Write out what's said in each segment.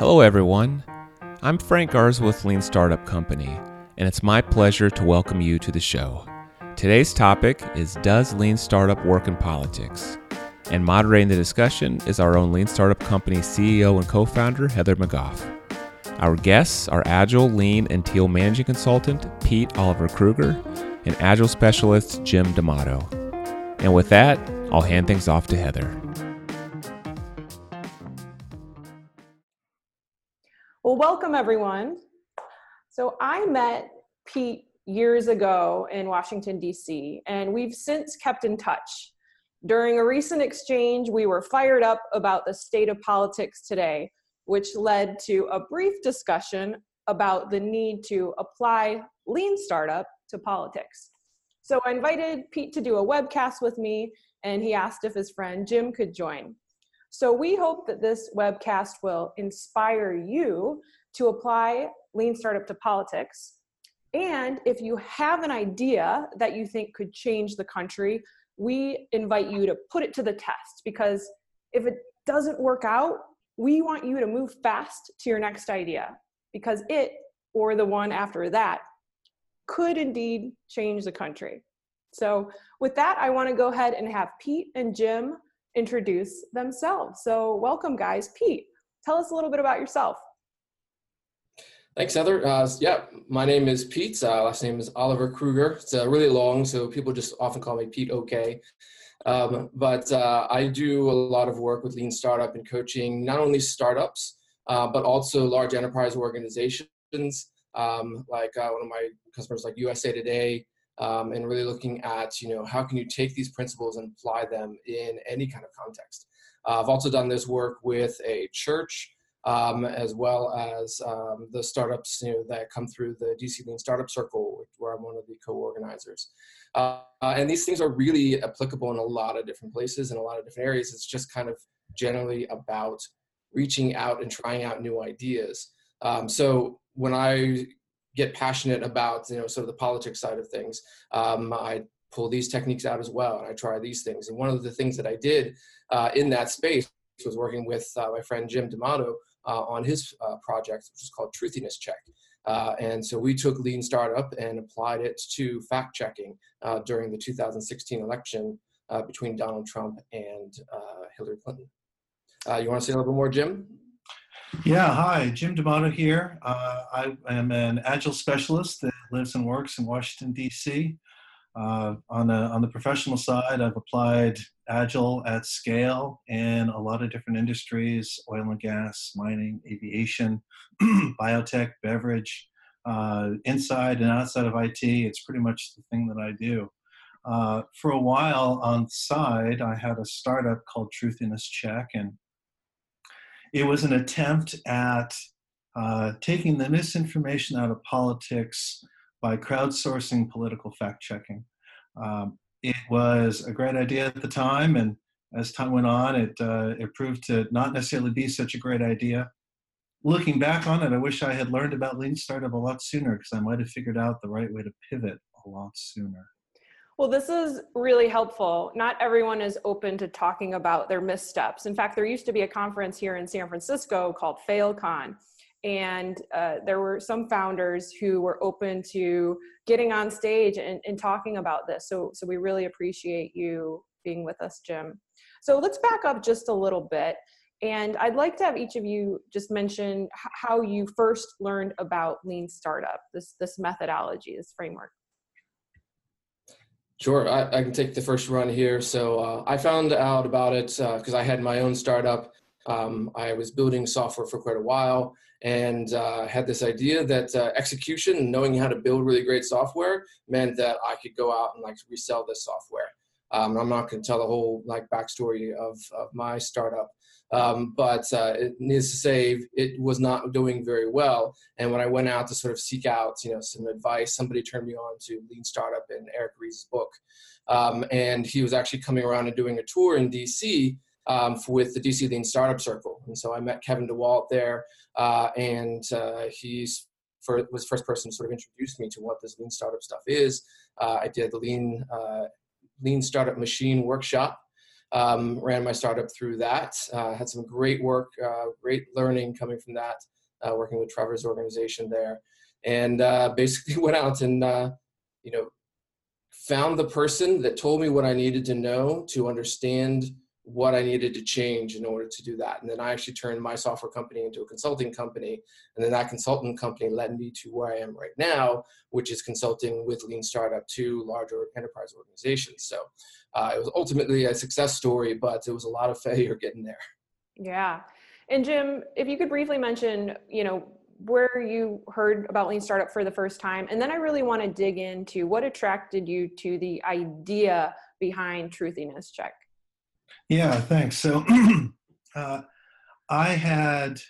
Hello, everyone. I'm Frank Garza with Lean Startup Company, and it's my pleasure to welcome you to the show. Today's topic is Does Lean Startup Work in Politics? And moderating the discussion is our own Lean Startup Company CEO and co founder, Heather McGough. Our guests are Agile, Lean, and Teal Managing Consultant Pete Oliver Kruger and Agile Specialist Jim D'Amato. And with that, I'll hand things off to Heather. Welcome everyone. So I met Pete years ago in Washington, D.C., and we've since kept in touch. During a recent exchange, we were fired up about the state of politics today, which led to a brief discussion about the need to apply lean startup to politics. So I invited Pete to do a webcast with me, and he asked if his friend Jim could join. So we hope that this webcast will inspire you to apply lean startup to politics. And if you have an idea that you think could change the country, we invite you to put it to the test because if it doesn't work out, we want you to move fast to your next idea because it or the one after that could indeed change the country. So, with that, I want to go ahead and have Pete and Jim introduce themselves. So, welcome, guys. Pete, tell us a little bit about yourself. Thanks, Heather. Uh, yeah, my name is Pete. Uh, last name is Oliver Kruger. It's uh, really long, so people just often call me Pete OK. Um, but uh, I do a lot of work with Lean Startup and coaching not only startups, uh, but also large enterprise organizations um, like uh, one of my customers like USA Today, um, and really looking at you know how can you take these principles and apply them in any kind of context. Uh, I've also done this work with a church um, as well as um, the startups you know that come through the DC Lean Startup Circle, where I'm one of the co-organizers. Uh, and these things are really applicable in a lot of different places in a lot of different areas. It's just kind of generally about reaching out and trying out new ideas. Um, so when I get passionate about you know sort of the politics side of things, um, I pull these techniques out as well, and I try these things. And one of the things that I did uh, in that space was working with uh, my friend Jim D'Amato uh, on his uh, project, which is called Truthiness Check. Uh, and so we took Lean Startup and applied it to fact checking uh, during the 2016 election between Donald Trump and Hillary Clinton. you want to say a little bit more, Jim? Yeah, hi, Jim D'Amato here. Uh, I am an agile specialist that lives and works in Washington, D.C. Uh, on, the, on the professional side, I've applied agile at scale in a lot of different industries oil and gas, mining, aviation, biotech, beverage. Uh, inside and outside of IT, it's pretty much the thing that I do. Uh, for a while on the side, I had a startup called Truthiness Check, and it was an attempt at uh, taking the misinformation out of politics by crowdsourcing political fact checking. Um, it was a great idea at the time, and as time went on, it, uh, it proved to not necessarily be such a great idea. Looking back on it, I wish I had learned about Lean Startup a lot sooner because I might have figured out the right way to pivot a lot sooner. Well, this is really helpful. Not everyone is open to talking about their missteps. In fact, there used to be a conference here in San Francisco called FailCon. And uh, there were some founders who were open to getting on stage and, and talking about this. So, so we really appreciate you being with us, Jim. So let's back up just a little bit. And I'd like to have each of you just mention how you first learned about Lean Startup, this, this methodology, this framework. Sure, I, I, can take the first run here. So uh, I found out about it because uh, I had my own startup. Um, I was building software for quite a while and uh, had this idea that uh, execution, knowing how to build really great software, meant that I could go out and like resell this software. Um, I'm not going to tell the whole like backstory of, of my startup, um, but uh, it needs to say it was not doing very well. And when I went out to sort of seek out, you know, some advice, somebody turned me on to Lean Startup and Eric Ries's book. Um, and he was actually coming around and doing a tour in DC um, with the DC Lean Startup Circle. And so I met Kevin DeWalt there, uh, and uh, he's for, was the first person to sort of introduce me to what this Lean Startup stuff is. Uh, I did the Lean uh, Lean Startup Machine workshop Um, ran my startup through that. Uh, had some great work, uh, great learning coming from that, uh, working with Trevor's organization there. And uh, basically went out and, uh, you know, found the person that told me what I needed to know to understand what I needed to change in order to do that. And then I actually turned my software company into a consulting company. And then that consulting company led me to where I am right now, which is consulting with Lean Startup to larger enterprise organizations. So uh, it was ultimately a success story, but it was a lot of failure getting there. Yeah. And Jim, if you could briefly mention, you know, where you heard about Lean Startup for the first time, and then I really want to dig into what attracted you to the idea behind Truthiness Check. Yeah, thanks. So uh, I had,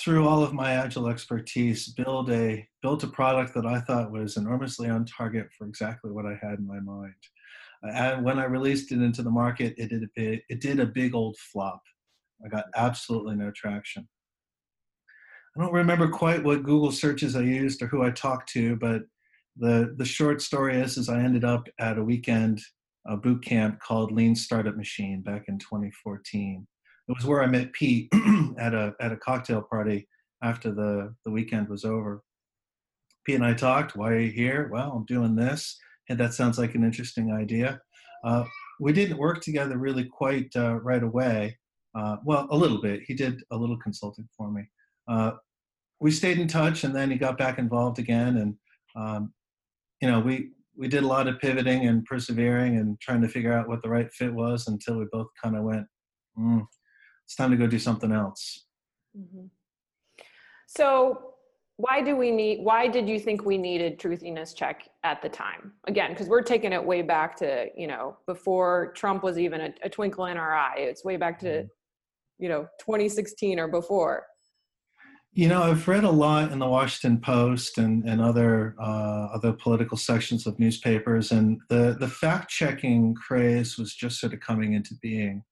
through all of my agile expertise, build a built a product that I thought was enormously on target for exactly what I had in my mind. And when I released it into the market, it did a big, it did a big old flop. I got absolutely no traction. I don't remember quite what Google searches I used or who I talked to, but the the short story is, is I ended up at a weekend a boot camp called Lean Startup Machine back in 2014. It was where I met Pete at a at a cocktail party after the the weekend was over. Pete and I talked. Why are you here? Well, I'm doing this, and that sounds like an interesting idea. Uh, we didn't work together really quite uh, right away. Uh, well, a little bit. He did a little consulting for me. Uh, we stayed in touch, and then he got back involved again, and um, you know, we we did a lot of pivoting and persevering and trying to figure out what the right fit was until we both kind of went, mm, it's time to go do something else. Mm-hmm. So, why do we need? Why did you think we needed truthiness check at the time? Again, because we're taking it way back to you know before Trump was even a, a twinkle in our eye. It's way back to mm-hmm. you know 2016 or before. You know, I've read a lot in the Washington Post and, and other uh, other political sections of newspapers, and the, the fact checking craze was just sort of coming into being.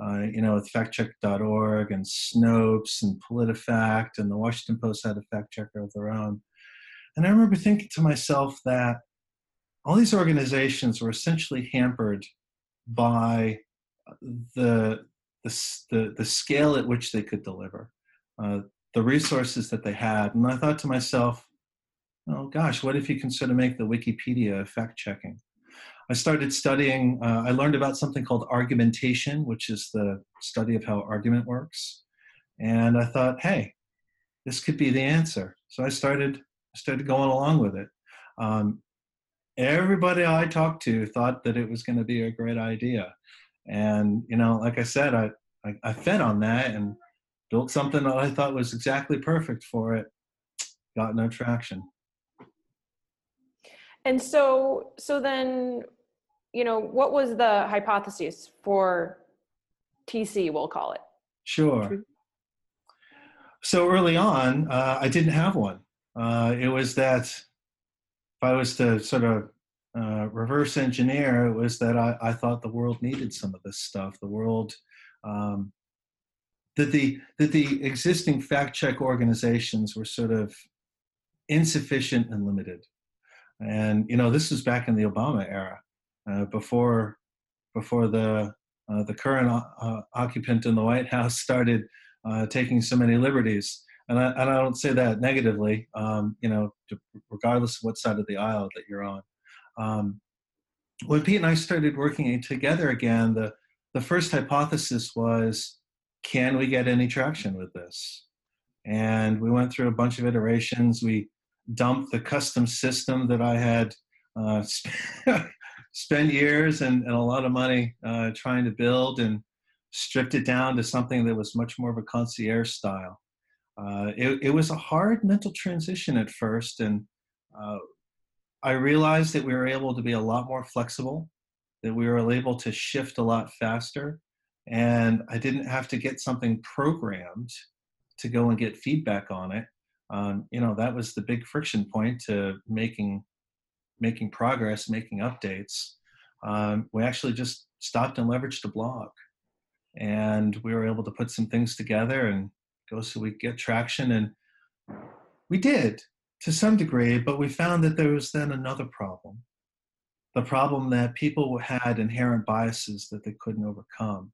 Uh, you know, with factcheck.org and Snopes and PolitiFact, and the Washington Post had a fact checker of their own. And I remember thinking to myself that all these organizations were essentially hampered by the the, the, the scale at which they could deliver. Uh, the resources that they had. And I thought to myself, oh gosh, what if you can sort of make the Wikipedia fact checking? I started studying, uh, I learned about something called argumentation, which is the study of how argument works. And I thought, hey, this could be the answer. So I started, started going along with it. Um, everybody I talked to thought that it was going to be a great idea. And, you know, like I said, I, I, I fed on that and built something that I thought was exactly perfect for it. Got no traction. And so, so then, you know, what was the hypothesis for TC? We'll call it. Sure. So early on, uh, I didn't have one. Uh, it was that if I was to sort of uh, reverse engineer, it was that I, I, thought the world needed some of this stuff. The world um, that the that the existing fact check organizations were sort of insufficient and limited. And you know, this was back in the Obama era, uh, before before the uh, the current uh, occupant in the White House started uh, taking so many liberties. And I, and I don't say that negatively, um, you know, regardless of what side of the aisle that you're on. Um, when Pete and I started working together again, the the first hypothesis was can we get any traction with this? And we went through a bunch of iterations. We dumped the custom system that I had uh, spent years and, and, a lot of money uh, trying to build and stripped it down to something that was much more of a concierge style. Uh, it, it, was a hard mental transition at first, and uh, I realized that we were able to be a lot more flexible, that we were able to shift a lot faster, and I didn't have to get something programmed to go and get feedback on it. Um, you know, that was the big friction point to making making progress, making updates. Um, we actually just stopped and leveraged a blog, and we were able to put some things together and go so we get traction. And we did to some degree, but we found that there was then another problem. the problem that people had inherent biases that they couldn't overcome.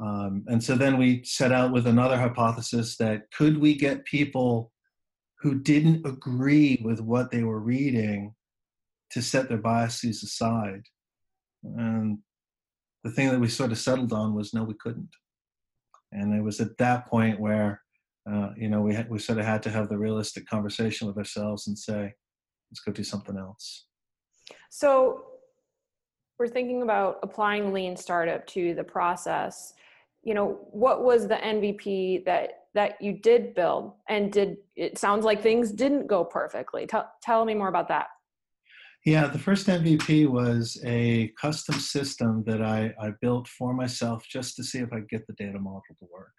Um, and so then we set out with another hypothesis that could we get people who didn't agree with what they were reading to set their biases aside? And the thing that we sort of settled on was no, we couldn't. And it was at that point where, uh, you know, we we sort of had to have the realistic conversation with ourselves and say, let's go do something else. So we're thinking about applying lean startup to the process. You know, what was the MVP that that you did build and did it sounds like things didn't go perfectly. Tell tell me more about that. Yeah, the first MVP was a custom system that I, I built for myself just to see if I could get the data model to work.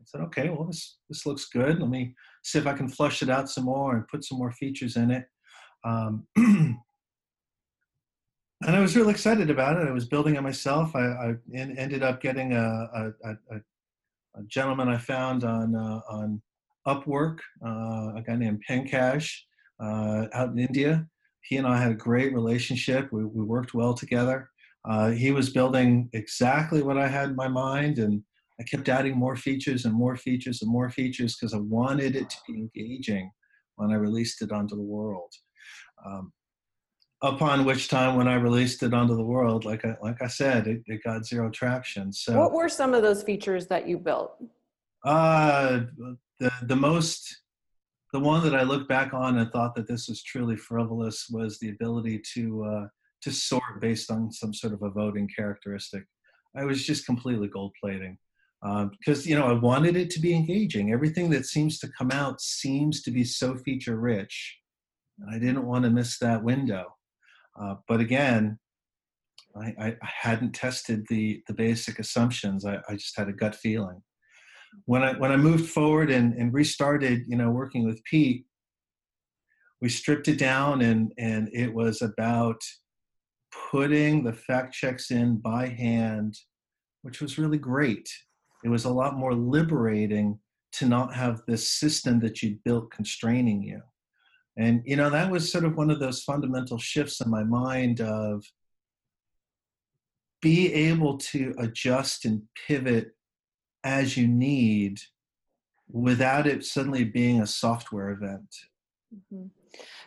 I said, okay, well, this, this looks good. Let me see if I can flush it out some more and put some more features in it. Um, and I was really excited about it. I was building it myself. I, I in, ended up getting a, a, a, a, gentleman I found on, uh, on Upwork, uh, a guy named Pankaj uh, out in India he and I had a great relationship. We, we worked well together. Uh, he was building exactly what I had in my mind, and I kept adding more features and more features and more features because I wanted it to be engaging when I released it onto the world. Um, upon which time, when I released it onto the world, like I, like I said, it, it got zero traction. So, what were some of those features that you built? Uh, the the most the one that I look back on and thought that this was truly frivolous was the ability to uh, to sort based on some sort of a voting characteristic. I was just completely gold plating because um, you know I wanted it to be engaging. Everything that seems to come out seems to be so feature rich, and I didn't want to miss that window. Uh, but again, I, I, hadn't tested the the basic assumptions. I, I just had a gut feeling when I when I moved forward and, and restarted, you know, working with Pete, we stripped it down and and it was about putting the fact checks in by hand, which was really great. It was a lot more liberating to not have this system that you built constraining you. And you know, that was sort of one of those fundamental shifts in my mind of be able to adjust and pivot as you need without it suddenly being a software event. Mm-hmm.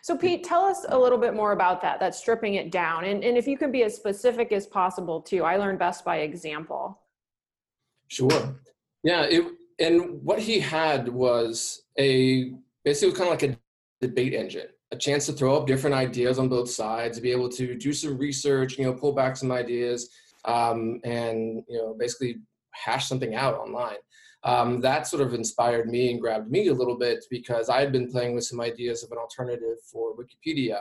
So, Pete, tell us a little bit more about that, that stripping it down. And, and if you can be as specific as possible, too. I learn best by example. Sure. Yeah. It, and what he had was a basically kind of like a debate engine, a chance to throw up different ideas on both sides, to be able to do some research, you know, pull back some ideas, um, and, you know, basically hash something out online. Um, that sort of inspired me and grabbed me a little bit because I had been playing with some ideas of an alternative for Wikipedia.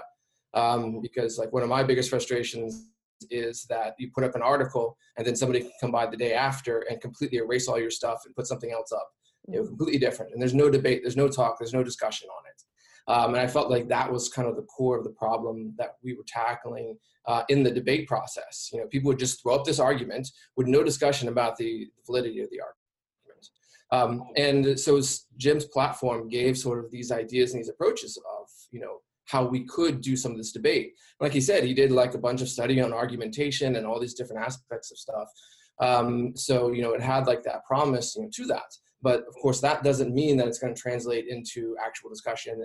Um, because like one of my biggest frustrations is that you put up an article and then somebody can come by the day after and completely erase all your stuff and put something else up, you know, completely different. And there's no debate, there's no talk, there's no discussion on it. Um, and I felt like that was kind of the core of the problem that we were tackling uh, in the debate process. You know, people would just throw up this argument with no discussion about the validity of the argument. Um, and so Jim's platform gave sort of these ideas and these approaches of, you know, how we could do some of this debate. Like he said, he did like a bunch of study on argumentation and all these different aspects of stuff. Um, so, you know, it had like that promise you know, to that. But of course, that doesn't mean that it's going to translate into actual discussion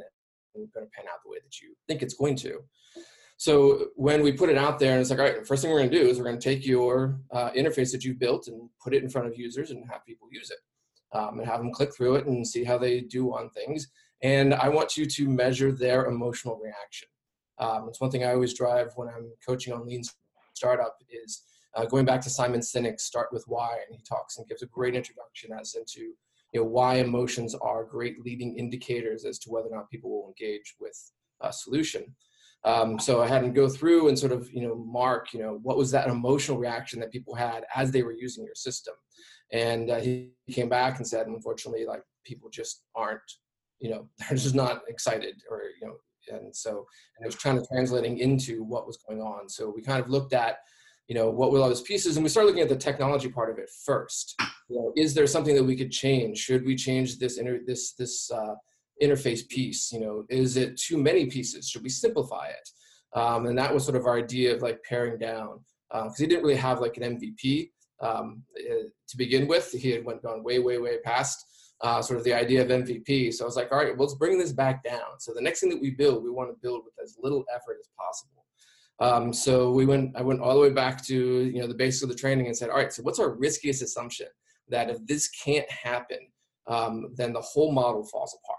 going to pan out the way that you think it's going to. So when we put it out there and it's like, all right, first thing we're going to do is we're going to take your uh, interface that you've built and put it in front of users and have people use it um, and have them click through it and see how they do on things. And I want you to measure their emotional reaction. Um, it's one thing I always drive when I'm coaching on lean startup is uh, going back to Simon Sinek's Start with Why, and he talks and gives a great introduction as into you know, why emotions are great leading indicators as to whether or not people will engage with a solution. Um, so I had him go through and sort of, you know, mark, you know, what was that emotional reaction that people had as they were using your system. And uh, he came back and said, unfortunately, like people just aren't, you know, they're just not excited or, you know, and so, and it was trying to translating into what was going on. So we kind of looked at, you know, what were all those pieces? And we started looking at the technology part of it first. You know, is there something that we could change? Should we change this inter- this this uh, interface piece? You know, is it too many pieces? Should we simplify it? Um, and that was sort of our idea of like paring down because um, he didn't really have like an MVP um, uh, to begin with. He had went gone way, way, way past uh, sort of the idea of MVP. So I was like, all right, well, let's bring this back down. So the next thing that we build, we want to build with as little effort as possible. Um, so we went, I went all the way back to you know the basics of the training and said, all right, so what's our riskiest assumption that if this can't happen, um, then the whole model falls apart.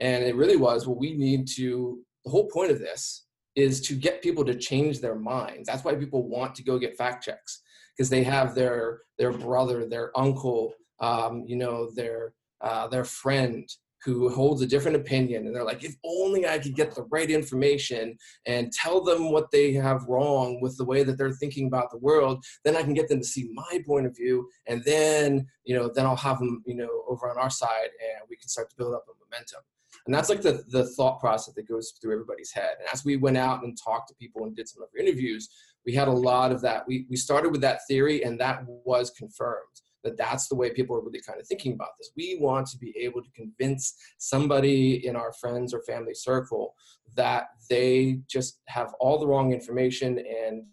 And it really was, well, we need to. The whole point of this is to get people to change their minds. That's why people want to go get fact checks because they have their their brother, their uncle, um, you know, their uh, their friend who holds a different opinion and they're like if only i could get the right information and tell them what they have wrong with the way that they're thinking about the world then i can get them to see my point of view and then you know then i'll have them you know over on our side and we can start to build up a momentum. And that's like the, the thought process that goes through everybody's head. And as we went out and talked to people and did some of our interviews we had a lot of that. We, we started with that theory and that was confirmed that that's the way people are really kind of thinking about this. We want to be able to convince somebody in our friends or family circle that they just have all the wrong information and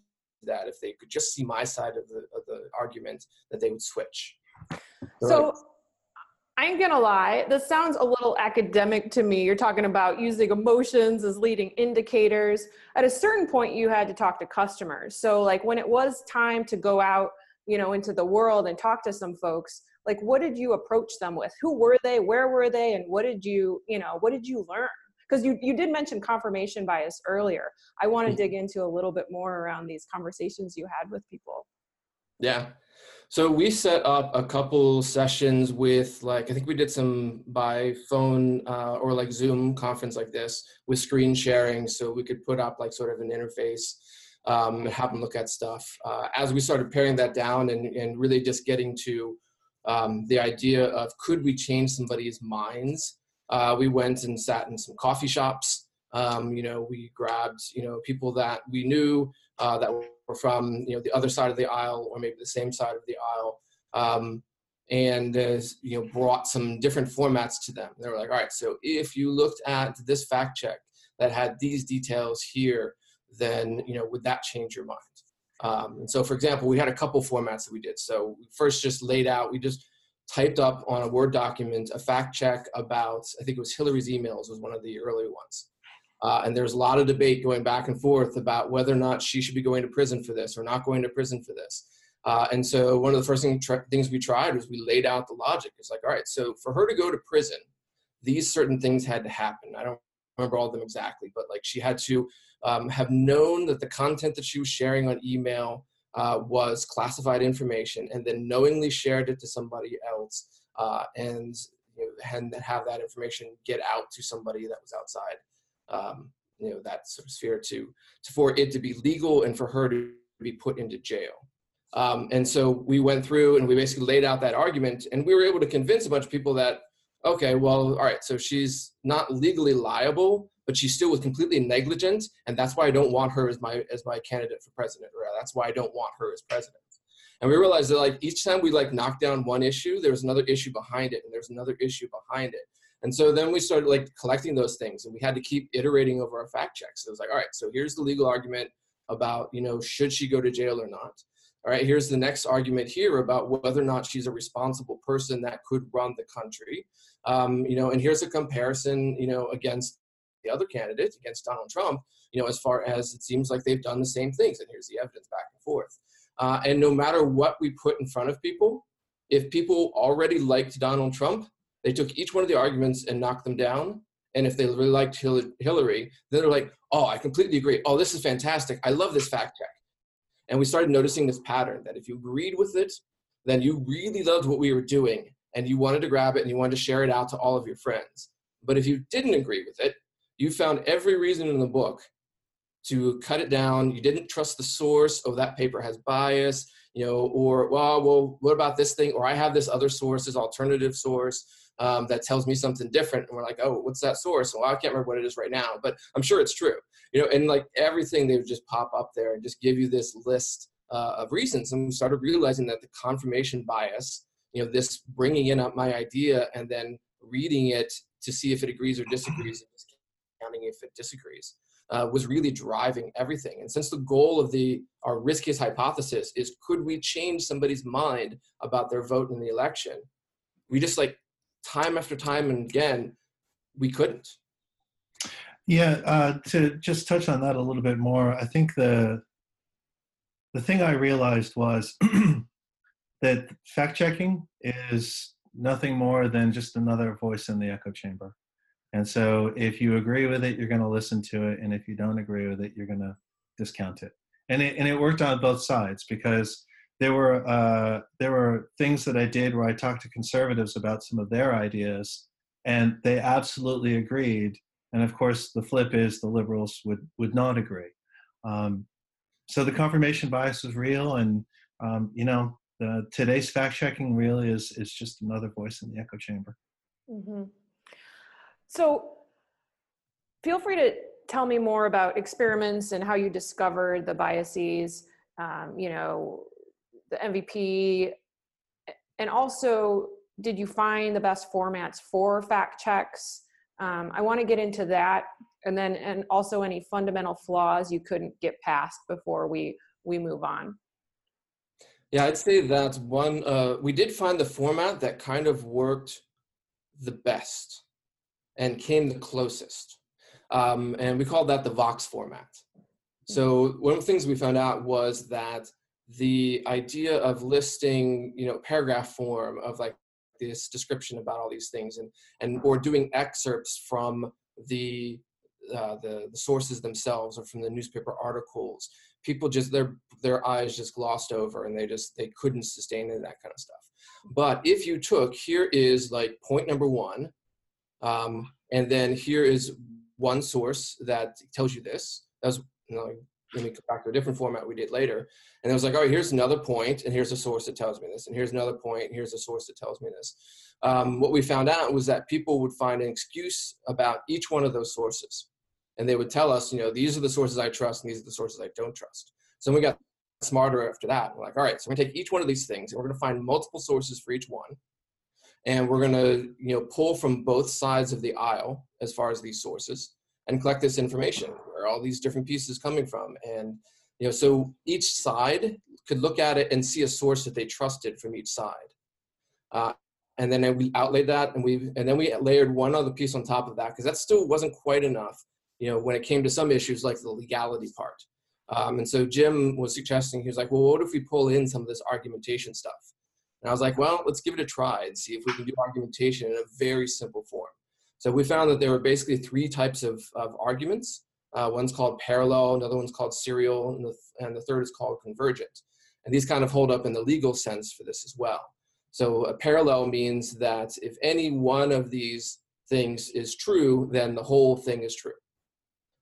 that if they could just see my side of the, of the argument, that they would switch. So, I ain't gonna lie, this sounds a little academic to me. You're talking about using emotions as leading indicators. At a certain point, you had to talk to customers. So, like when it was time to go out you know into the world and talk to some folks like what did you approach them with? Who were they? Where were they? And what did you you know what did you learn? Because you, you did mention confirmation bias earlier. I want to mm-hmm. dig into a little bit more around these conversations you had with people. Yeah. So we set up a couple sessions with like i think we did some by phone uh, or like zoom conference like this with screen sharing so we could put up like sort of an interface um, and have them look at stuff. Uh, as we started paring that down and, and really just getting to um, the idea of could we change somebody's minds, uh, we went and sat in some coffee shops. Um, you know, we grabbed you know people that we knew uh, that were from you know the other side of the aisle or maybe the same side of the aisle. Um, and you know brought some different formats to them. They were like, all right, so if you looked at this fact check that had these details here, then you know would that change your mind? Um, and so, for example, we had a couple formats that we did. So we first just laid out, we just typed up on a Word document a fact check about, I think it was Hillary's emails was one of the early ones. Uh, and there's a lot of debate going back and forth about whether or not she should be going to prison for this or not going to prison for this. Uh, and so one of the first thing, things we tried was we laid out the logic. It's like, all right, so for her to go to prison, these certain things had to happen. I don't remember all of them exactly, but like she had to um, have known that the content that she was sharing on email uh, was classified information and then knowingly shared it to somebody else uh, and, you know, and have that information get out to somebody that was outside um, you know that sort of sphere to, to for it to be legal and for her to be put into jail. Um, and so we went through and we basically laid out that argument and we were able to convince a bunch of people that okay well all right so she's not legally liable but she still was completely negligent, and that's why I don't want her as my as my candidate for president, or that's why I don't want her as president. And we realized that like each time we like knocked down one issue, there was another issue behind it, and there's another issue behind it. And so then we started like collecting those things, and we had to keep iterating over our fact checks. it was like, all right, so here's the legal argument about you know should she go to jail or not. All right, here's the next argument here about whether or not she's a responsible person that could run the country. Um, you know, and here's a comparison, you know, against the other candidates against Donald Trump, you know, as far as it seems like they've done the same things. And here's the evidence back and forth. Uh, and no matter what we put in front of people, if people already liked Donald Trump, they took each one of the arguments and knocked them down. And if they really liked Hillary, then they're like, oh, I completely agree. Oh, this is fantastic. I love this fact check. And we started noticing this pattern that if you agreed with it, then you really loved what we were doing and you wanted to grab it and you wanted to share it out to all of your friends. But if you didn't agree with it, you found every reason in the book to cut it down. You didn't trust the source. Oh, that paper has bias, you know, or well, well, what about this thing? Or I have this other source, this alternative source um, that tells me something different. And we're like, oh, what's that source? Well, I can't remember what it is right now, but I'm sure it's true. You know, and like everything, they would just pop up there and just give you this list uh, of reasons. And we started realizing that the confirmation bias, you know, this bringing in up my idea and then reading it to see if it agrees or disagrees if it disagrees. uh, was really driving everything. And since the goal of the our riskiest hypothesis is could we change somebody's mind about their vote in the election, we just like time after time and again, we couldn't. Yeah, uh, to just touch on that a little bit more, I think the the thing I realized was that fact checking is nothing more than just another voice in the echo chamber. And so if you agree with it, you're going to listen to it. And if you don't agree with it, you're going to discount it. And it, and it worked on both sides because there were, uh, there were things that I did where I talked to conservatives about some of their ideas and they absolutely agreed. And of course, the flip is the liberals would, would not agree. Um, so the confirmation bias is real. And, um, you know, the, today's fact checking really is, is just another voice in the echo chamber. Mm-hmm. So feel free to tell me more about experiments and how you discovered the biases, um, you know, the MVP, and also did you find the best formats for fact checks? Um, I want to get into that, and then and also any fundamental flaws you couldn't get past before we we move on. Yeah, I'd say that one. Uh, we did find the format that kind of worked the best and came the closest. Um, and we called that the Vox format. So one of the things we found out was that the idea of listing, you know, paragraph form of like this description about all these things and, and or doing excerpts from the, uh, the, the sources themselves or from the newspaper articles, people just, their, their eyes just glossed over and they just, they couldn't sustain it, that kind of stuff. But if you took, here is like point number one, um, and then here is one source that tells you this. That was, you know, let me come back to a different format we did later. And it was like, all right, here's another point, and here's a source that tells me this, and here's another point, and here's a source that tells me this. Um, what we found out was that people would find an excuse about each one of those sources. And they would tell us, you know, these are the sources I trust, and these are the sources I don't trust. So we got smarter after that. We're like, all right, so we're gonna take each one of these things, and we're gonna find multiple sources for each one and we're going to you know pull from both sides of the aisle as far as these sources and collect this information where all these different pieces coming from. And you know so each side could look at it and see a source that they trusted from each side. Uh, and then we outlaid that and we and then we layered one other piece on top of that because that still wasn't quite enough you know when it came to some issues like the legality part. Um, and so jim was suggesting he was like well what if we pull in some of this argumentation stuff and I was like, well, let's give it a try and see if we can do argumentation in a very simple form. So we found that there were basically three types of, of arguments. Uh, one's called parallel, another one's called serial, and the, and the third is called convergent. And these kind of hold up in the legal sense for this as well. So a parallel means that if any one of these things is true, then the whole thing is true.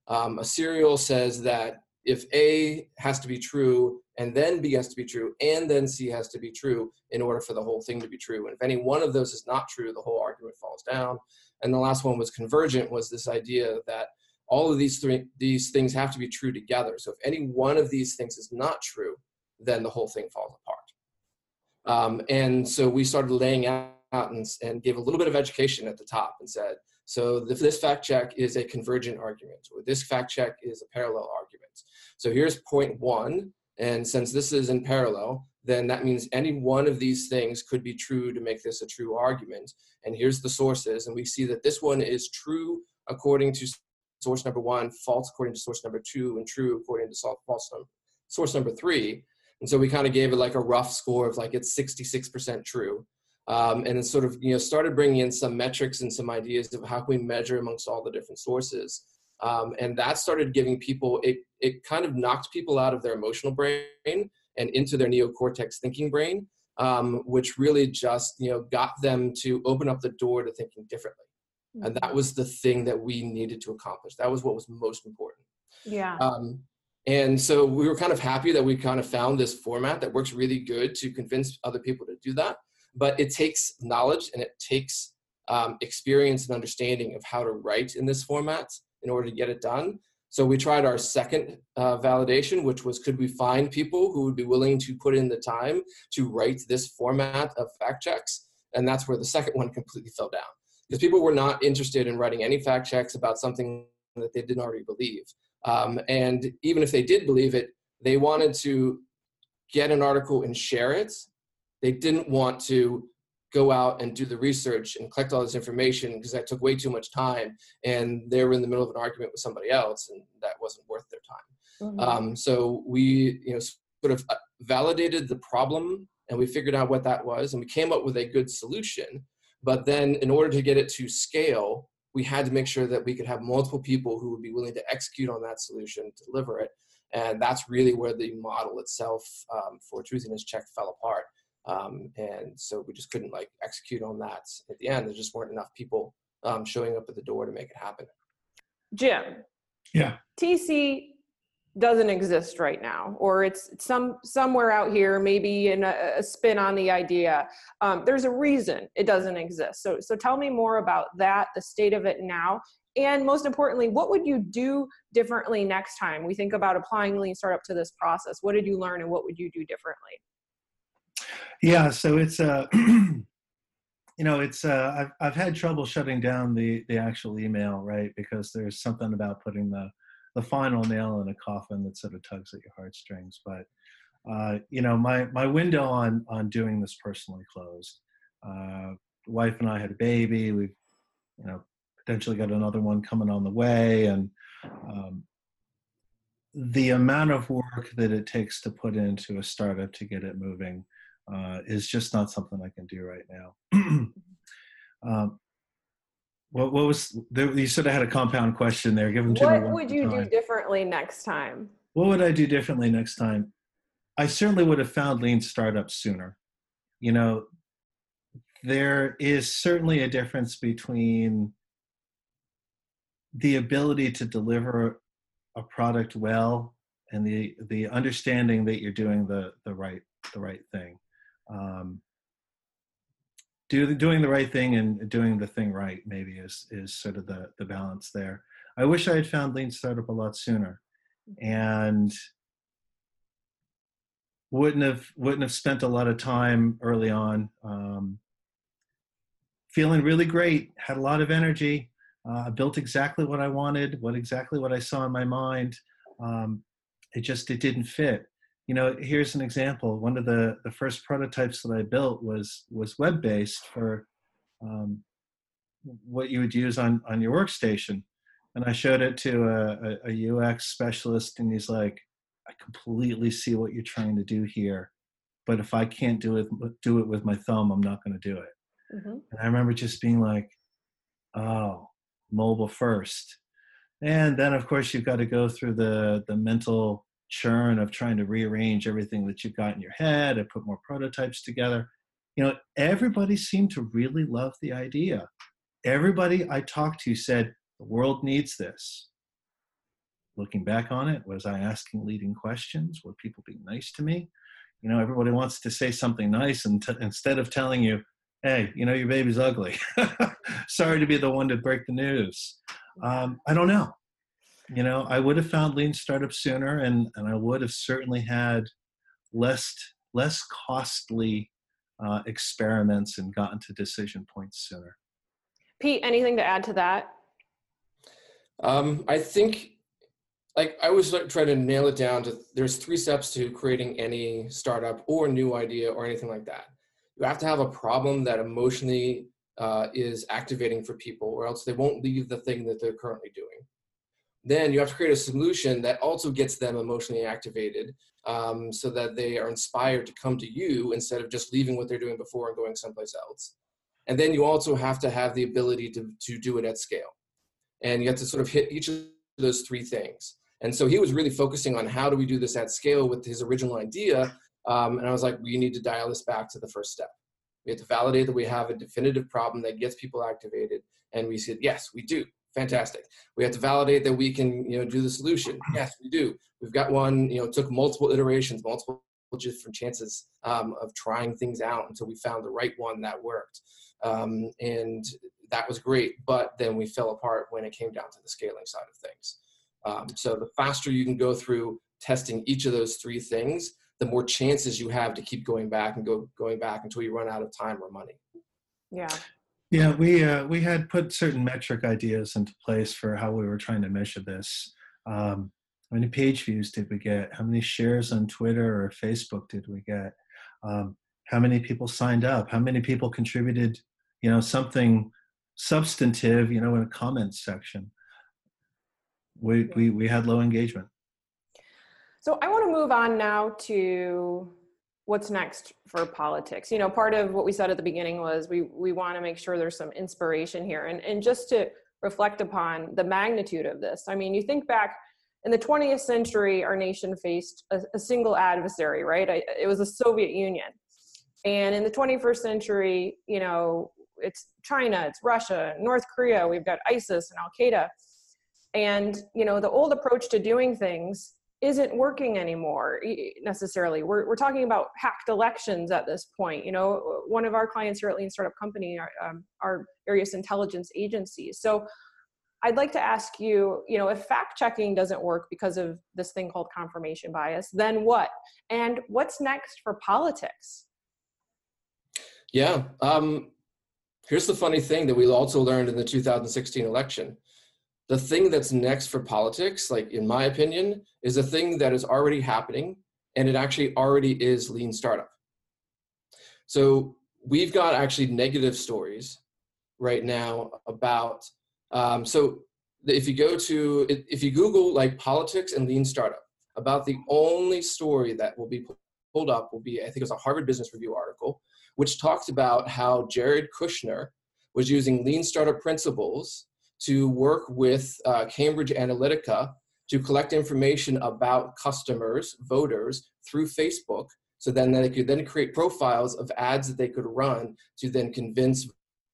Um, a serial says that if A has to be true, and then B has to be true, and then C has to be true in order for the whole thing to be true. And if any one of those is not true, the whole argument falls down. And the last one was convergent, was this idea that all of these three these things have to be true together. So if any one of these things is not true, then the whole thing falls apart. Um, and so we started laying out and, and gave a little bit of education at the top and said, so this fact check is a convergent argument, or this fact check is a parallel argument. So here's point one, and since this is in parallel, then that means any one of these things could be true to make this a true argument. And here's the sources, and we see that this one is true according to source number one, false according to source number two, and true according to false number, source number three. And so we kind of gave it like a rough score of like it's 66% true. Um, and then sort of you know started bringing in some metrics and some ideas of how can we measure amongst all the different sources. Um, and that started giving people, it, it kind of knocked people out of their emotional brain and into their neocortex thinking brain, um, which really just, you know, got them to open up the door to thinking differently. Mm-hmm. And that was the thing that we needed to accomplish. That was what was most important. Yeah. Um, and so we were kind of happy that we kind of found this format that works really good to convince other people to do that. But it takes knowledge and it takes um, experience and understanding of how to write in this format in order to get it done. So we tried our second uh, validation, which was could we find people who would be willing to put in the time to write this format of fact checks? And that's where the second one completely fell down because people were not interested in writing any fact checks about something that they didn't already believe. Um, and even if they did believe it, they wanted to get an article and share it. They didn't want to go out and do the research and collect all this information because that took way too much time and they were in the middle of an argument with somebody else and that wasn't worth their time. Mm-hmm. um, so we you know sort of uh, validated the problem and we figured out what that was and we came up with a good solution. But then in order to get it to scale we had to make sure that we could have multiple people who would be willing to execute on that solution deliver it and that's really where the model itself um, for truthiness check fell apart um, and so we just couldn't like execute on that at the end. There just weren't enough people um, showing up at the door to make it happen. Jim. Yeah. TC doesn't exist right now, or it's some somewhere out here, maybe in a, a spin on the idea. Um, there's a reason it doesn't exist. So, so tell me more about that, the state of it now, and most importantly, what would you do differently next time? We think about applying Lean Startup to this process. What did you learn, and what would you do differently? Yeah, so it's uh, you know, it's uh, I've I've had trouble shutting down the the actual email, right? Because there's something about putting the the final nail in a coffin that sort of tugs at your heartstrings. But uh, you know, my my window on on doing this personally closed. Uh, wife and I had a baby. We've you know potentially got another one coming on the way, and um, the amount of work that it takes to put into a startup to get it moving uh, is just not something I can do right now. um, what, what was there, you sort of had a compound question there? Give them to what would you do differently next time? What would I do differently next time? I certainly would have found lean startups sooner. You know, there is certainly a difference between the ability to deliver a product well and the the understanding that you're doing the the right the right thing um, do doing the right thing and doing the thing right maybe is is sort of the the balance there. I wish I had found lean startup a lot sooner, and wouldn't have wouldn't have spent a lot of time early on. Um, feeling really great, had a lot of energy, uh, built exactly what I wanted, what exactly what I saw in my mind. Um, it just it didn't fit you know here's an example. One of the the first prototypes that i built was was web based for um, what you would use on on your workstation. And i showed it to a, a, ux specialist and he's like i completely see what you're trying to do here but if i can't do it do it with my thumb i'm not going to do it. Mm-hmm. and i remember just being like oh mobile first. And then of course you've got to go through the the mental churn of trying to rearrange everything that you've got in your head and put more prototypes together. You know, everybody seemed to really love the idea. Everybody I talked to said, the world needs this. Looking back on it, was I asking leading questions? Were people being nice to me? You know, everybody wants to say something nice, and t- instead of telling you, hey, you know, your baby's ugly. Sorry to be the one to break the news. Um, I don't know you know i would have found lean startup sooner and and i would have certainly had less less costly uh, experiments and gotten to decision points sooner. Pete anything to add to that? Um, i think like i was like, trying to nail it down to there's three steps to creating any startup or new idea or anything like that. You have to have a problem that emotionally uh, is activating for people or else they won't leave the thing that they're currently doing then you have to create a solution that also gets them emotionally activated um, so that they are inspired to come to you instead of just leaving what they're doing before and going someplace else. And then you also have to have the ability to, to do it at scale. And you have to sort of hit each of those three things. And so he was really focusing on how do we do this at scale with his original idea. Um, and I was like, we need to dial this back to the first step. We have to validate that we have a definitive problem that gets people activated. And we said, yes, we do. Fantastic. We have to validate that we can, you know, do the solution. Yes, we do. We've got one, you know, took multiple iterations, multiple different chances um, of trying things out until we found the right one that worked. Um, and that was great. But then we fell apart when it came down to the scaling side of things. Um, so the faster you can go through testing each of those three things, the more chances you have to keep going back and go going back until you run out of time or money. Yeah. Yeah, we uh, we had put certain metric ideas into place for how we were trying to measure this. Um, how many page views did we get? How many shares on Twitter or Facebook did we get? Um, how many people signed up? How many people contributed, you know, something substantive, you know, in a comments section? We, we, we had low engagement. So I want to move on now to what's next for politics. You know, part of what we said at the beginning was we we want to make sure there's some inspiration here, and and just to reflect upon the magnitude of this. I mean, you think back in the 20th century, our nation faced a, a single adversary, right? I, it was the Soviet Union, and in the 21st century, you know, it's China, it's Russia, North Korea. We've got ISIS and Al Qaeda, and you know, the old approach to doing things isn't working anymore necessarily. We're, we're talking about hacked elections at this point. You know, one of our clients here at Lean Startup Company are, um, are various intelligence agencies. So I'd like to ask you, you know, if fact checking doesn't work because of this thing called confirmation bias, then what? And what's next for politics? Yeah. Um, here's the funny thing that we also learned in the 2016 election the thing that's next for politics, like in my opinion, is a thing that is already happening and it actually already is lean startup. So we've got actually negative stories right now about, um, so if you go to, if you Google like politics and lean startup, about the only story that will be pulled up will be, I think it was a Harvard Business Review article, which talked about how Jared Kushner was using lean startup principles to work with uh, Cambridge Analytica to collect information about customers, voters through Facebook. So then they could then create profiles of ads that they could run to then convince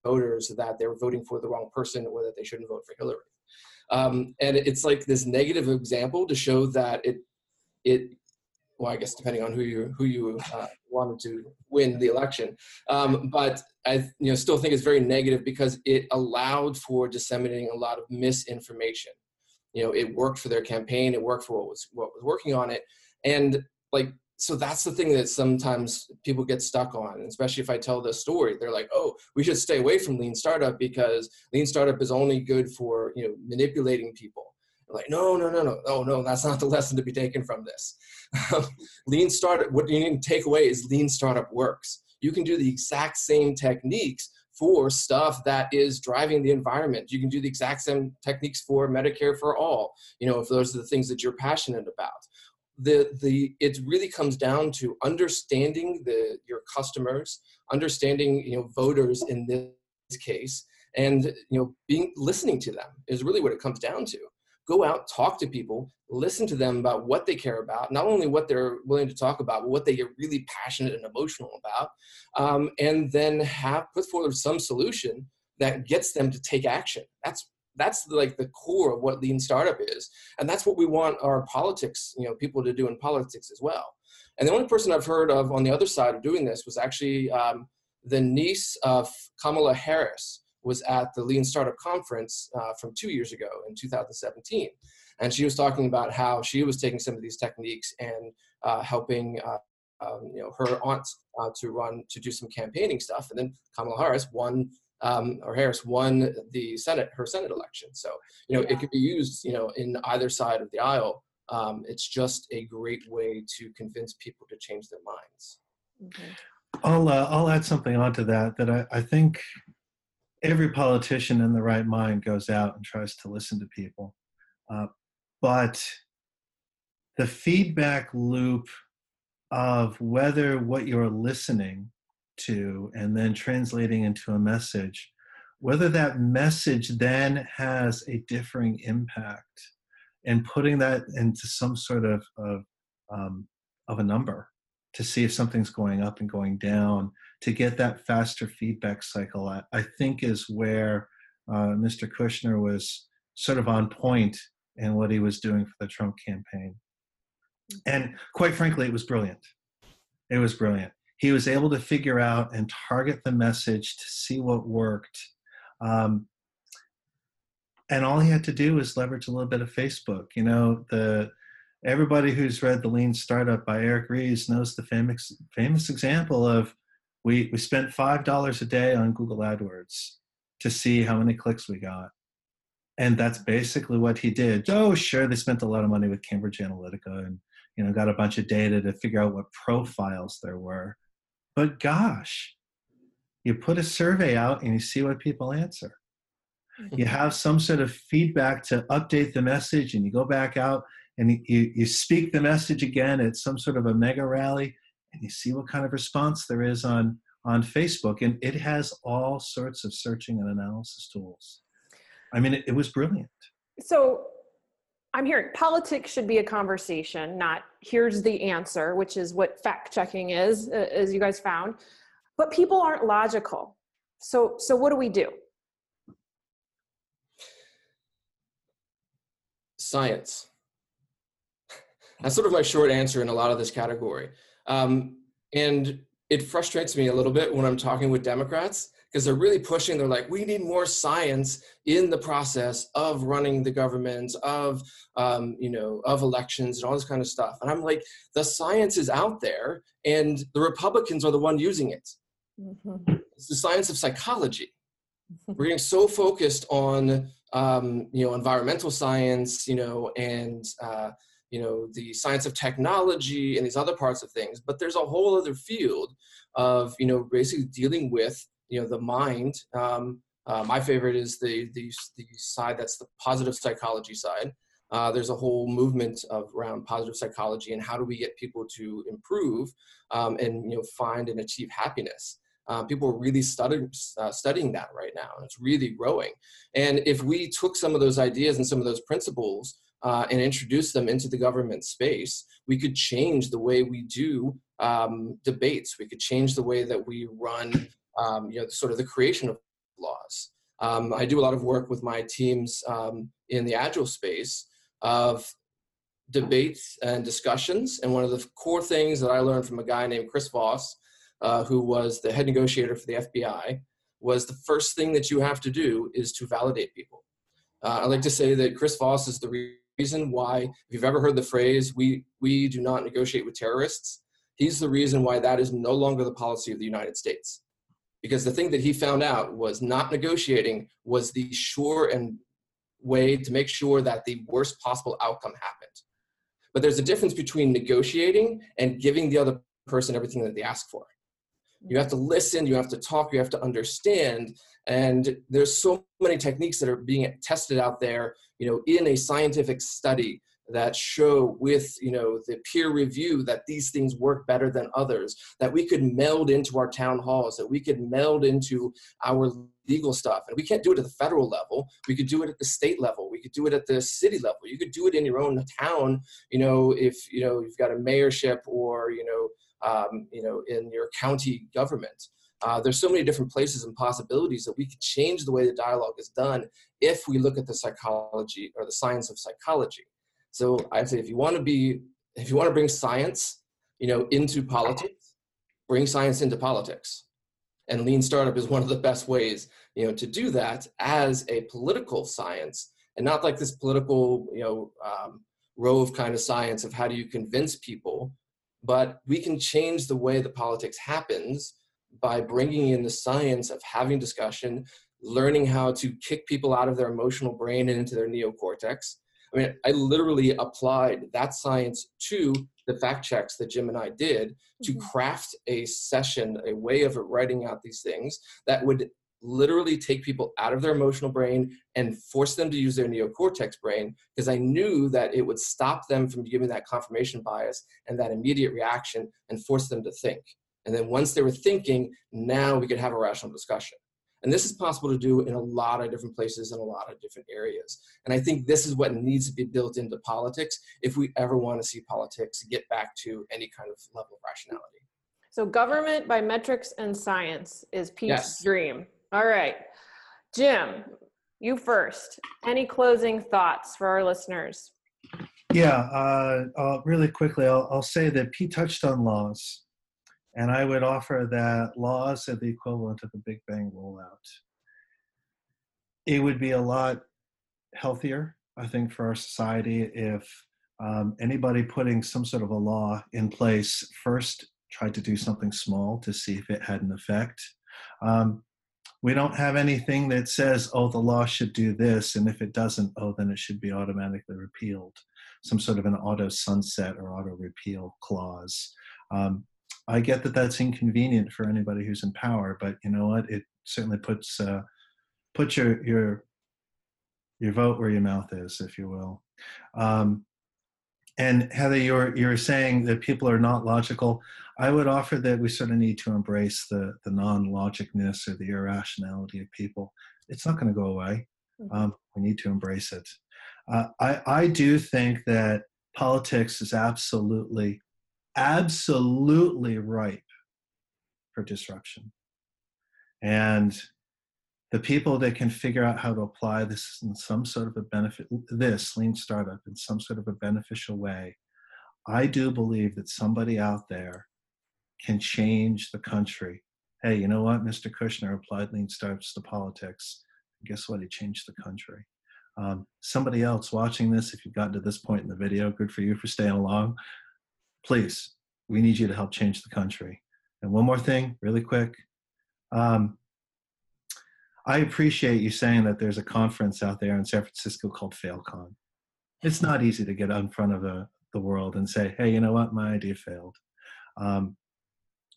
voters that they were voting for the wrong person or that they shouldn't vote for Hillary. Um, and it's like this negative example to show that it it well, I guess depending on who you who you uh, wanted to win the election. Um, but I you know still think it's very negative because it allowed for disseminating a lot of misinformation. You know, it worked for their campaign, it worked for what was what was working on it, and like so that's the thing that sometimes people get stuck on, especially if I tell this story. They're like, "Oh, we should stay away from lean startup because lean startup is only good for you know manipulating people." like, no, no, no, no, no, no, that's not the lesson to be taken from this. lean startup, what you need to take away is lean startup works. You can do the exact same techniques for stuff that is driving the environment. You can do the exact same techniques for Medicare for all, you know, if those are the things that you're passionate about. The, the it really comes down to understanding the your customers, understanding you know voters in this case, and you know being listening to them is really what it comes down to go out, talk to people, listen to them about what they care about, not only what they're willing to talk about, but what they get really passionate and emotional about, um, and then have put forward some solution that gets them to take action. That's that's like the core of what lean startup is, and that's what we want our politics, you know, people to do in politics as well. And the only person I've heard of on the other side of doing this was actually um, the niece of Kamala Harris was at the Lean Startup Conference uh, from two years ago in 2017. And she was talking about how she was taking some of these techniques and uh, helping uh, um, you know, her aunt uh, to run, to do some campaigning stuff. And then Kamala Harris won, um, or Harris won the Senate, her Senate election. So, you know, yeah. it could be used, you know, in either side of the aisle. Um, it's just a great way to convince people to change their minds. Okay. I'll uh, I'll add something onto that that I, I think every politician in the right mind goes out and tries to listen to people. Uh, but the feedback loop of whether what you're listening to and then translating into a message, whether that message then has a differing impact and putting that into some sort of, of, um, of a number to see if something's going up and going down to get that faster feedback cycle I, I think is where uh, Mr. Kushner was sort of on point in what he was doing for the Trump campaign. And quite frankly, it was brilliant. It was brilliant. He was able to figure out and target the message to see what worked. Um, and all he had to do was leverage a little bit of Facebook. You know, the everybody who's read The Lean Startup by Eric Ries knows the famous famous example of we we spent five dollars a day on Google AdWords to see how many clicks we got. and that's basically what he did. Oh, sure, they spent a lot of money with Cambridge Analytica and you know got a bunch of data to figure out what profiles there were. But gosh, you put a survey out and you see what people answer. Hmm. You have some sort of feedback to update the message, and you go back out and you, you speak the message again at some sort of a mega rally, and you see what kind of response there is on on Facebook, and it has all sorts of searching and analysis tools. I mean, it, it was brilliant. So I'm hearing politics should be a conversation, not here's the answer, which is what fact checking is, uh, as you guys found. But people aren't logical. So, so what do we do? Science. That's sort of my short answer in a lot of this category. Um, and it frustrates me a little bit when I'm talking with Democrats because they're really pushing they're like we need more science in the process of running the government of um, you know of elections and all this kind of stuff. And i'm like the science is out there and the republicans are the one using it. Mm-hmm. it's the science of psychology. We're getting so focused on um, you know environmental science you know and uh, you know the science of technology and these other parts of things but there's a whole other field of you know basically dealing with you know the mind. Um, uh, my favorite is the, the the side that's the positive psychology side. Uh, there's a whole movement of around positive psychology and how do we get people to improve um, and you know find and achieve happiness. Uh, people are really studying uh, studying that right now and it's really growing. And if we took some of those ideas and some of those principles uh, and introduce them into the government space, we could change the way we do um, debates. We could change the way that we run um, you know, sort of the creation of laws. Um, I do a lot of work with my teams um, in the agile space of debates and discussions. And one of the core things that I learned from a guy named Chris Voss, uh, who was the head negotiator for the FBI, was the first thing that you have to do is to validate people. Uh, I like to say that Chris Voss is the reason why, if you've ever heard the phrase, we, we do not negotiate with terrorists, he's the reason why that is no longer the policy of the United States because the thing that he found out was not negotiating was the sure and way to make sure that the worst possible outcome happened. But there's a difference between negotiating and giving the other person everything that they ask for. You have to listen, you have to talk, you have to understand. And there's so many techniques that are being tested out there, you know, in a scientific study that show with you know the peer review that these things work better than others that we could meld into our town halls that we could meld into our legal stuff and we can't do it at the federal level we could do it at the state level we could do it at the city level you could do it in your own town you know if you know you've got a mayorship or you know um, you know in your county government uh, there's so many different places and possibilities that we could change the way the dialogue is done if we look at the psychology or the science of psychology so I'd say if you want to be, if you want to bring science, you know, into politics, bring science into politics. And lean startup is one of the best ways, you know, to do that as a political science and not like this political, you know, um, rove kind of science of how do you convince people, but we can change the way the politics happens by bringing in the science of having discussion, learning how to kick people out of their emotional brain and into their neocortex, I mean, I literally applied that science to the fact checks that Jim and I did to mm-hmm. craft a session, a way of writing out these things that would literally take people out of their emotional brain and force them to use their neocortex brain because I knew that it would stop them from giving that confirmation bias and that immediate reaction and force them to think. And then once they were thinking, now we could have a rational discussion. And this is possible to do in a lot of different places in a lot of different areas. And I think this is what needs to be built into politics if we ever want to see politics get back to any kind of level of rationality. So, government by metrics and science is Pete's yes. dream. All right. Jim, you first. Any closing thoughts for our listeners? Yeah, uh, uh, really quickly, I'll, I'll say that Pete touched on laws. And I would offer that laws are the equivalent of a Big Bang rollout. It would be a lot healthier, I think, for our society if um, anybody putting some sort of a law in place first tried to do something small to see if it had an effect. Um, we don't have anything that says, oh, the law should do this, and if it doesn't, oh, then it should be automatically repealed. Some sort of an auto sunset or auto repeal clause. Um, I get that that's inconvenient for anybody who's in power, but you know what? It certainly puts uh, put your your your vote where your mouth is, if you will. Um, and Heather, you're you're saying that people are not logical. I would offer that we sort of need to embrace the the non-logicness or the irrationality of people. It's not going to go away. Mm-hmm. Um, we need to embrace it. Uh, I I do think that politics is absolutely absolutely ripe for disruption, and the people that can figure out how to apply this in some sort of a benefit, this lean startup in some sort of a beneficial way, I do believe that somebody out there can change the country. Hey, you know what? Mr. Kushner applied lean startups to politics. guess what? He changed the country. Um, somebody else watching this, if you've gotten to this point in the video, good for you for staying along. Please, we need you to help change the country. And one more thing, really quick. Um, I appreciate you saying that there's a conference out there in San Francisco called FailCon. It's not easy to get in front of the, the world and say, hey, you know what, my idea failed. Um,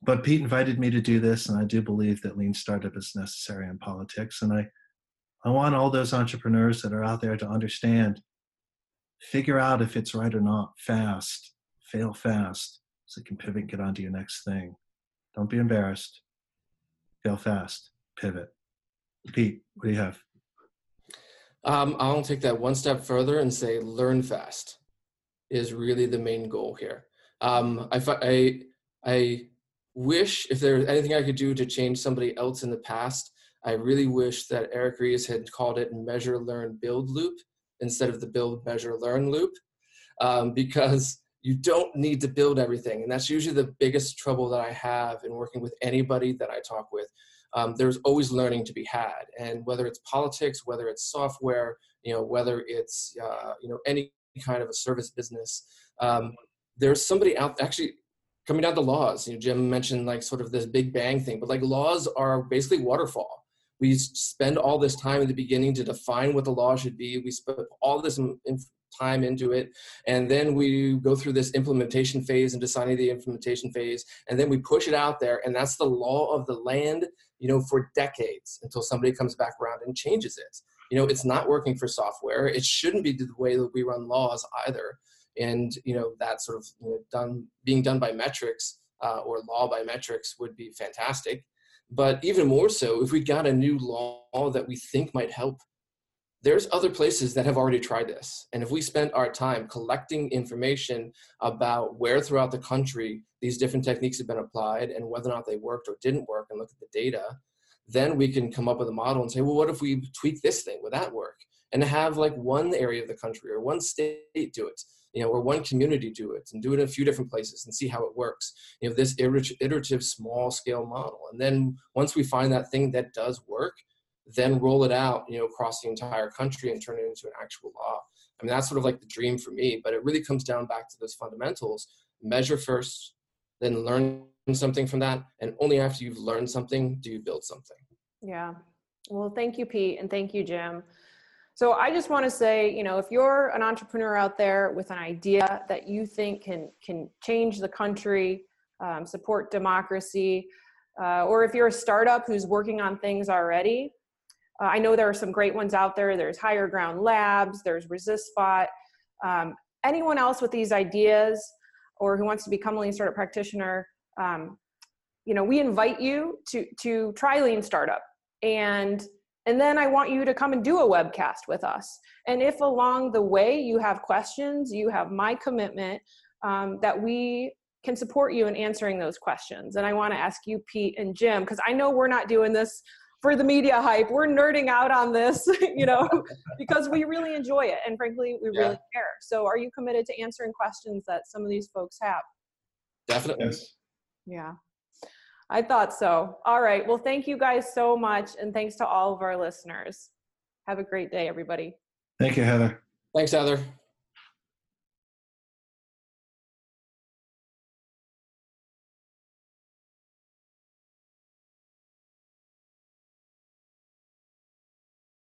but Pete invited me to do this, and I do believe that lean startup is necessary in politics. And I, I want all those entrepreneurs that are out there to understand, figure out if it's right or not fast, fail fast, so you can pivot, get on to your next thing. Don't be embarrassed. Fail fast, pivot. Pete, what do you have? Um, I'll take that one step further and say learn fast is really the main goal here. Um, I, I, I wish if there's anything I could do to change somebody else in the past, I really wish that Eric Ries had called it measure, learn, build loop instead of the build, measure, learn loop, um, because you don't need to build everything. And that's usually the biggest trouble that I have in working with anybody that I talk with um, there's always learning to be had. And whether it's politics, whether it's software, you know, whether it's uh, you know any kind of a service business, um, there's somebody out actually coming down to laws. You know, Jim mentioned like sort of this big bang thing, but like laws are basically waterfall. We spend all this time in the beginning to define what the law should be. We spend all this time into it and then we go through this implementation phase and designing the implementation phase and then we push it out there and that's the law of the land you know, for decades until somebody comes back around and changes it. You know, it's not working for software. It shouldn't be the way that we run laws either. And you know, that sort of you know, done being done by metrics uh, or law by metrics would be fantastic. But even more so, if we got a new law that we think might help there's other places that have already tried this. And if we spent our time collecting information about where throughout the country these different techniques have been applied and whether or not they worked or didn't work and look at the data, then we can come up with a model and say, well, what if we tweak this thing? Would that work? And have like one area of the country or one state do it, you know, or one community do it and do it in a few different places and see how it works. You know, this iterative small scale model. And then once we find that thing that does work, then roll it out, you know, across the entire country and turn it into an actual law. I mean, that's sort of like the dream for me, but it really comes down back to those fundamentals. Measure first, then learn something from that. And only after you've learned something do you build something. Yeah. Well, thank you, Pete, and thank you, Jim. So I just want to say, you know, if you're an entrepreneur out there with an idea that you think can can change the country, um, support democracy, uh, or if you're a startup who's working on things already, uh, I know there are some great ones out there. There's Higher Ground Labs, there's ResistBot. Um, anyone else with these ideas or who wants to become a lean startup practitioner, um, you know, we invite you to to try Lean Startup, and and then I want you to come and do a webcast with us. And if along the way you have questions, you have my commitment um, that we can support you in answering those questions. And I want to ask you, Pete and Jim, because I know we're not doing this for the media hype. We're nerding out on this, you know, because we really enjoy it. And frankly, we yeah. really care. So are you committed to answering questions that some of these folks have? Definitely. Yes. Yeah. I thought so. All right. Well, thank you guys so much. And thanks to all of our listeners. Have a great day, everybody. Thank you, Heather. Thanks, Heather.